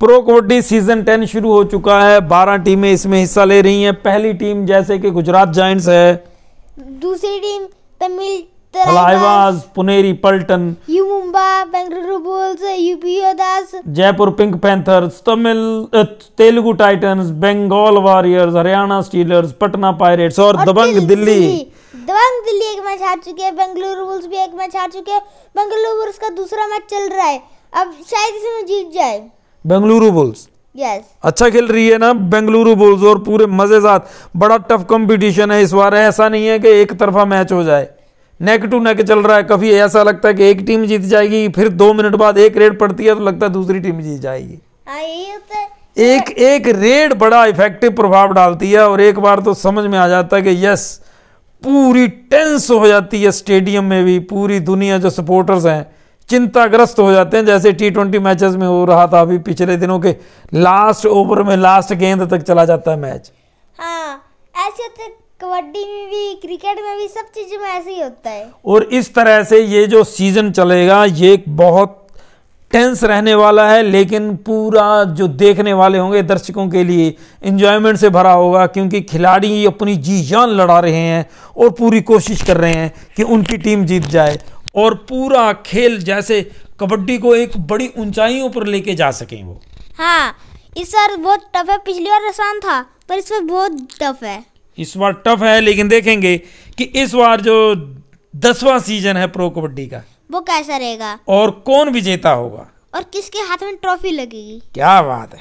Pro kabaddi season ten शुरू हो चुका है। बारह टीमें इसमें हिस्सा ले रही हैं। पहली टीम जैसे कि गुजरात जायंट्स है। दूसरी team Tamil Puneri Paltan. U Mumba Bengaluru Bulls UP Yoddhas Jaipur Pink Panthers Tamil Telugu Titans Bengal Warriors Haryana Steelers Patna Pirates और, और दबंग दिल- दिल्ली। दबंग दिल्ली एक मैच हार चुके हैं। बेंगलुरु बुल्स भी एक मैच हार चुके हैं। बेंगलुरु बुल्स का दूसरा मैच चल रहा है। अब शायद इसमें जीत जाए। बेंगलुरु बुल्स। यस अच्छा खेल रही है ना बेंगलुरु बुल्स और पूरे मज़े साथ। बड़ा टफ कंपटीशन है इस बार। ऐसा नहीं है कि एक तरफा मैच हो जाए। नेक टू नेक चल रहा है कभी। ऐसा लगता है कि एक टीम जीत जाएगी फिर दो मिनट बाद एक रेड पड़ती है तो लगता है दूसरी टीम जीत जाएगी। है एक एक रेड बड़ा इफ़ेक्टिव प्रभाव डालती है और एक बार तो समझ में आ जाता है कि यस पूरी टेंस हो जाती है स्टेडियम में भी। पूरी दुनिया जो सपोर्टर्स हैं चिंताग्रस्त हो जाते हैं जैसे टी ट्वेंटी मैचेस में हो रहा था अभी पिछले दिनों के लास्ट ओवर में लास्ट गेंद तक चला जाता है मैच हाँ ऐसे होता है कबड्डी में भी क्रिकेट में भी सब चीज़ों में ऐसे ही होता है। और इस तरह से ये जो सीज़न चलेगा ये एक बहुत टेंस रहने वाला है लेकिन पूरा जो देखने वाले होंगे दर्शकों के लिए इंजॉयमेंट से भरा होगा क्योंकि खिलाड़ी अपनी जी जान लड़ा रहे हैं और पूरी कोशिश कर रहे हैं कि उनकी टीम जीत जाए। और पूरा खेल जैसे कबड्डी को एक बड़ी ऊंचाइयों पर लेके जा सकें वो। हाँ इस बार बहुत टफ है पिछली बार आसान था पर इस बार बहुत टफ है। इस बार टफ है लेकिन देखेंगे कि इस बार जो दसवां सीज़न है प्रो कबड्डी का वो कैसा रहेगा? और कौन विजेता होगा? और किसके हाथ में ट्रॉफी लगेगी? क्या बात है।